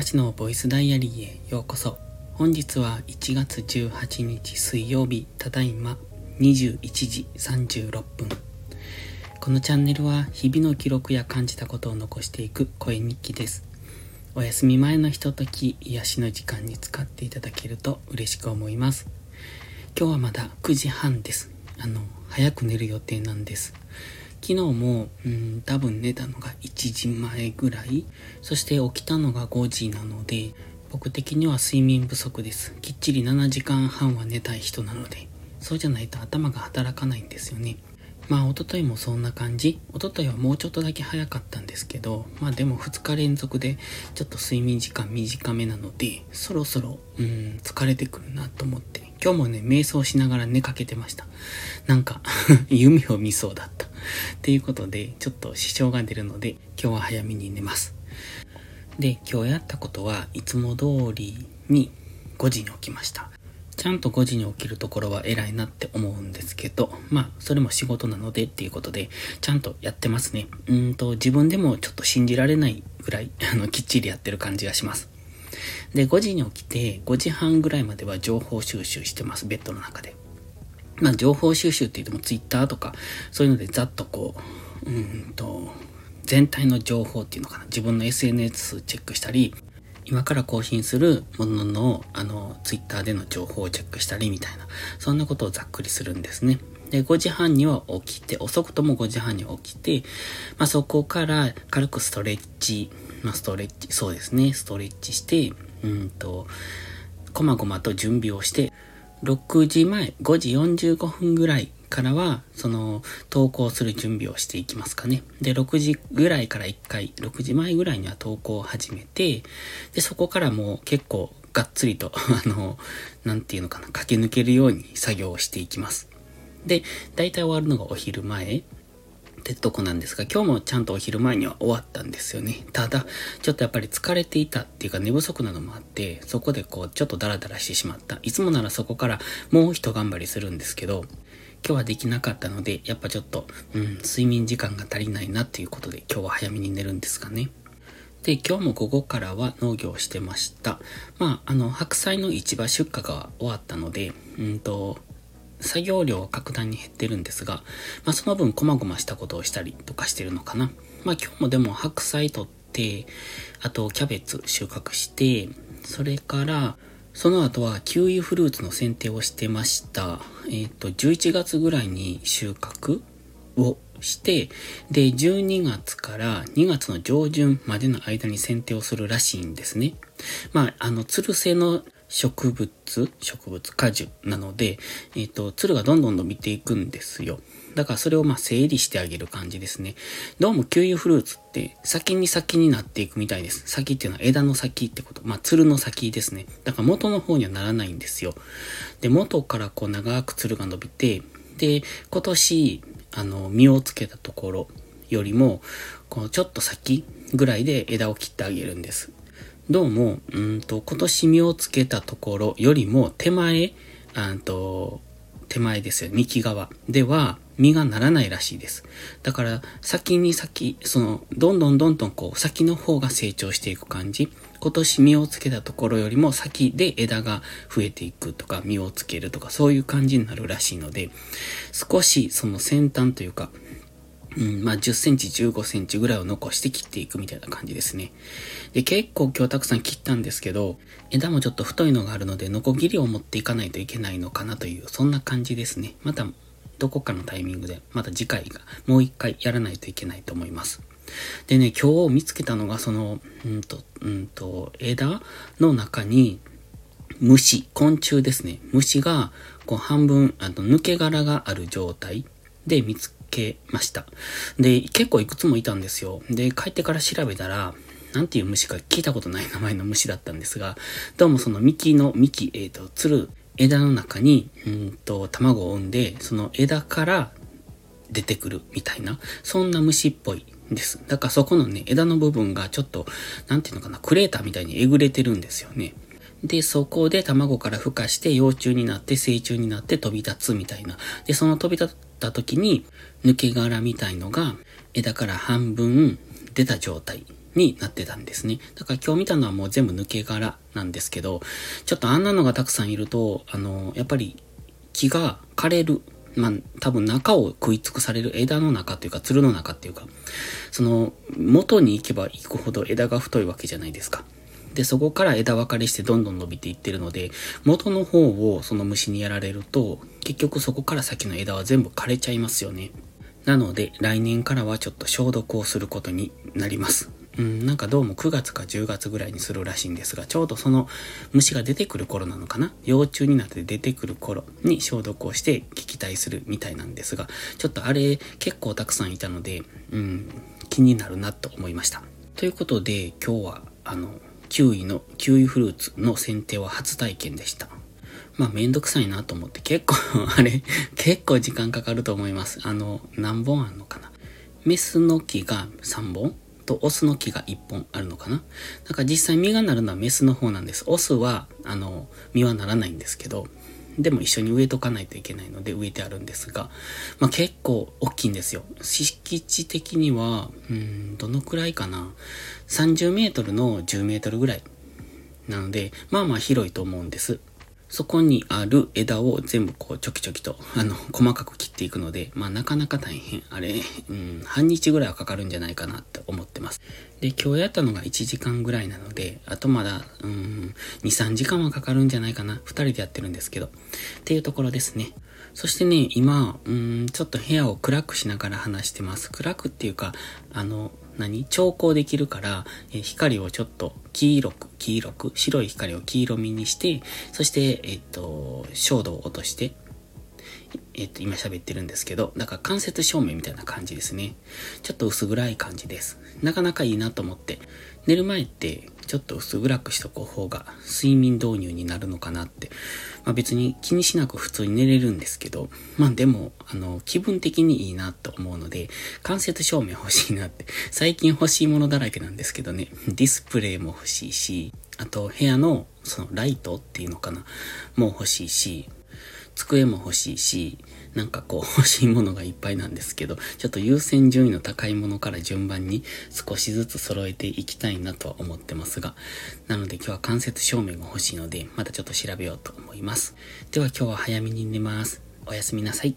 かしのボイスダイアリーへようこそ。本日は1月18日水曜日、ただいま21時36分。このチャンネルは日々の記録や感じたことを残していく声日記です。お休み前のひととき、癒しの時間に使っていただけると嬉しく思います。今日はまだ9時半です。あの、早く寝る予定なんです。昨日も、うん、多分寝たのが1時前ぐらい。そして起きたのが5時なので、僕的には睡眠不足です。きっちり7時間半は寝たい人なので、そうじゃないと頭が働かないんですよね。まあ、おとといもそんな感じ。おとといはもうちょっとだけ早かったんですけど、まあでも2日連続でちょっと睡眠時間短めなので、そろそろ、うん、疲れてくるなと思って、今日もね、瞑想しながら寝かけてました。なんか 夢を見そうだった。っていうことで、ちょっと支障が出るので、今日は早めに寝ます。で、今日やったことはいつも通りに5時に起きました。ちゃんと5時に起きるところは偉いなって思うんですけど、まあ、それも仕事なのでっていうことで、ちゃんとやってますね。うんと、自分でもちょっと信じられないぐらい、あの、きっちりやってる感じがします。で、5時に起きて、5時半ぐらいまでは情報収集してます、ベッドの中で。まあ、情報収集って言っても Twitter とか、そういうのでざっとこう、うんと、全体の情報っていうのかな。自分の SNS チェックしたり、今から更新するものの、あの、Twitter での情報をチェックしたりみたいな、そんなことをざっくりするんですね。で、5時半には起きて、遅くとも5時半に起きて、まあ、そこから軽くストレッチ、まあ、ストレッチ、そうですね、ストレッチして、うんと、こまごまと準備をして、6時前、5時45分ぐらいからは、その、投稿する準備をしていきますかね。で、6時ぐらいから1回、6時前ぐらいには投稿を始めて、で、そこからもう結構がっつりと、あの、なんていうのかな、駆け抜けるように作業をしていきます。で、大体終わるのがお昼前。ってとこなんですが、今日もちゃんとお昼前には終わったんですよね。ただ、ちょっとやっぱり疲れていたっていうか寝不足なのもあって、そこでこう、ちょっとダラダラしてしまった。いつもならそこからもう一頑張りするんですけど、今日はできなかったので、やっぱちょっと、うん、睡眠時間が足りないなっていうことで、今日は早めに寝るんですかね。で、今日も午後からは農業してました。まあ、あの、白菜の市場出荷が終わったので、うんと、作業量は格段に減ってるんですが、まあその分細々したことをしたりとかしてるのかな。まあ今日もでも白菜取って、あとキャベツ収穫して、それから、その後はキウイフルーツの剪定をしてました。えっ、ー、と、11月ぐらいに収穫をして、で、12月から2月の上旬までの間に剪定をするらしいんですね。まあ、あの、つるせの植物、植物、果樹なので、えっ、ー、と、鶴がどんどん伸びていくんですよ。だからそれをまあ整理してあげる感じですね。どうもキウイフルーツって先に先になっていくみたいです。先っていうのは枝の先ってこと。まあ、鶴の先ですね。だから元の方にはならないんですよ。で、元からこう長く鶴が伸びて、で、今年、あの、実をつけたところよりも、こう、ちょっと先ぐらいで枝を切ってあげるんです。どうも、うんと、今年実をつけたところよりも手前、あと、手前ですよ、幹側では実がならないらしいです。だから、先に先、その、どんどんどんどんこう、先の方が成長していく感じ。今年実をつけたところよりも先で枝が増えていくとか、実をつけるとか、そういう感じになるらしいので、少しその先端というか、うん、まあ、10センチ、15センチぐらいを残して切っていくみたいな感じですね。で、結構今日たくさん切ったんですけど、枝もちょっと太いのがあるので、ノコギリを持っていかないといけないのかなという、そんな感じですね。また、どこかのタイミングで、また次回が、もう一回やらないといけないと思います。でね、今日見つけたのが、その、うんと、うんと、枝の中に、虫、昆虫ですね。虫が、こう半分、あの、抜け殻がある状態で見つけけました。で、結構いくつもいたんですよ。で、帰ってから調べたら、なんていう虫か聞いたことない名前の虫だったんですが、どうもその幹の幹、えっ、ー、と、つる枝の中に、うんと、卵を産んで、その枝から出てくるみたいな、そんな虫っぽいです。だからそこのね、枝の部分がちょっと、なんていうのかな、クレーターみたいにえぐれてるんですよね。で、そこで卵から孵化して幼虫になって成虫になって飛び立つみたいな。で、その飛び立った時に抜け殻みたいのが枝から半分出た状態になってたんですね。だから今日見たのはもう全部抜け殻なんですけど、ちょっとあんなのがたくさんいると、あの、やっぱり木が枯れる。まあ、多分中を食い尽くされる枝の中っていうか、つるの中っていうか、その、元に行けば行くほど枝が太いわけじゃないですか。で、そこから枝分かれしてどんどん伸びていってるので、元の方をその虫にやられると、結局そこから先の枝は全部枯れちゃいますよね。なので、来年からはちょっと消毒をすることになります。うん、なんかどうも9月か10月ぐらいにするらしいんですが、ちょうどその虫が出てくる頃なのかな？幼虫になって出てくる頃に消毒をして撃退するみたいなんですが、ちょっとあれ結構たくさんいたので、うん、気になるなと思いました。ということで、今日は、あの、キウイの、キウイフルーツの剪定は初体験でした。まあめんどくさいなと思って結構あれ、結構時間かかると思います。あの、何本あるのかなメスの木が3本とオスの木が1本あるのかなだから実際実がなるのはメスの方なんです。オスは、あの、実はならないんですけど、でも一緒に植えとかないといけないので植えてあるんですが、まあ、結構大きいんですよ。敷地的には、うん、どのくらいかな？30メートルの10メートルぐらい。なので、まあまあ広いと思うんです。そこにある枝を全部こうちょきちょきと、あの、細かく切っていくので、まあなかなか大変。あれ、うん、半日ぐらいはかかるんじゃないかなって思ってます。で、今日やったのが1時間ぐらいなので、あとまだ、うん、2、3時間はかかるんじゃないかな。2人でやってるんですけど。っていうところですね。そしてね、今、うん、ちょっと部屋を暗くしながら話してます。暗くっていうか、あの、何？調光できるから、えー、光をちょっと黄色く、黄色く、白い光を黄色みにして、そして、えっ、と、照度を落として、えっ、と、今喋ってるんですけど、だから間接照明みたいな感じですね。ちょっと薄暗い感じです。なかなかいいなと思って、寝る前ってちょっと薄暗くしとこう方が睡眠導入になるのかなって。まあ別に気にしなく普通に寝れるんですけど、まあでも、あの、気分的にいいなと思うので、間接照明欲しいなって。最近欲しいものだらけなんですけどね、ディスプレイも欲しいし、あと部屋のそのライトっていうのかな、も欲しいし、机も欲しいし、なんかこう 欲しいものがいっぱいなんですけど、ちょっと優先順位の高いものから順番に少しずつ揃えていきたいなとは思ってますが、なので今日は間接照明が欲しいので、またちょっと調べようと思います。では今日は早めに寝ます。おやすみなさい。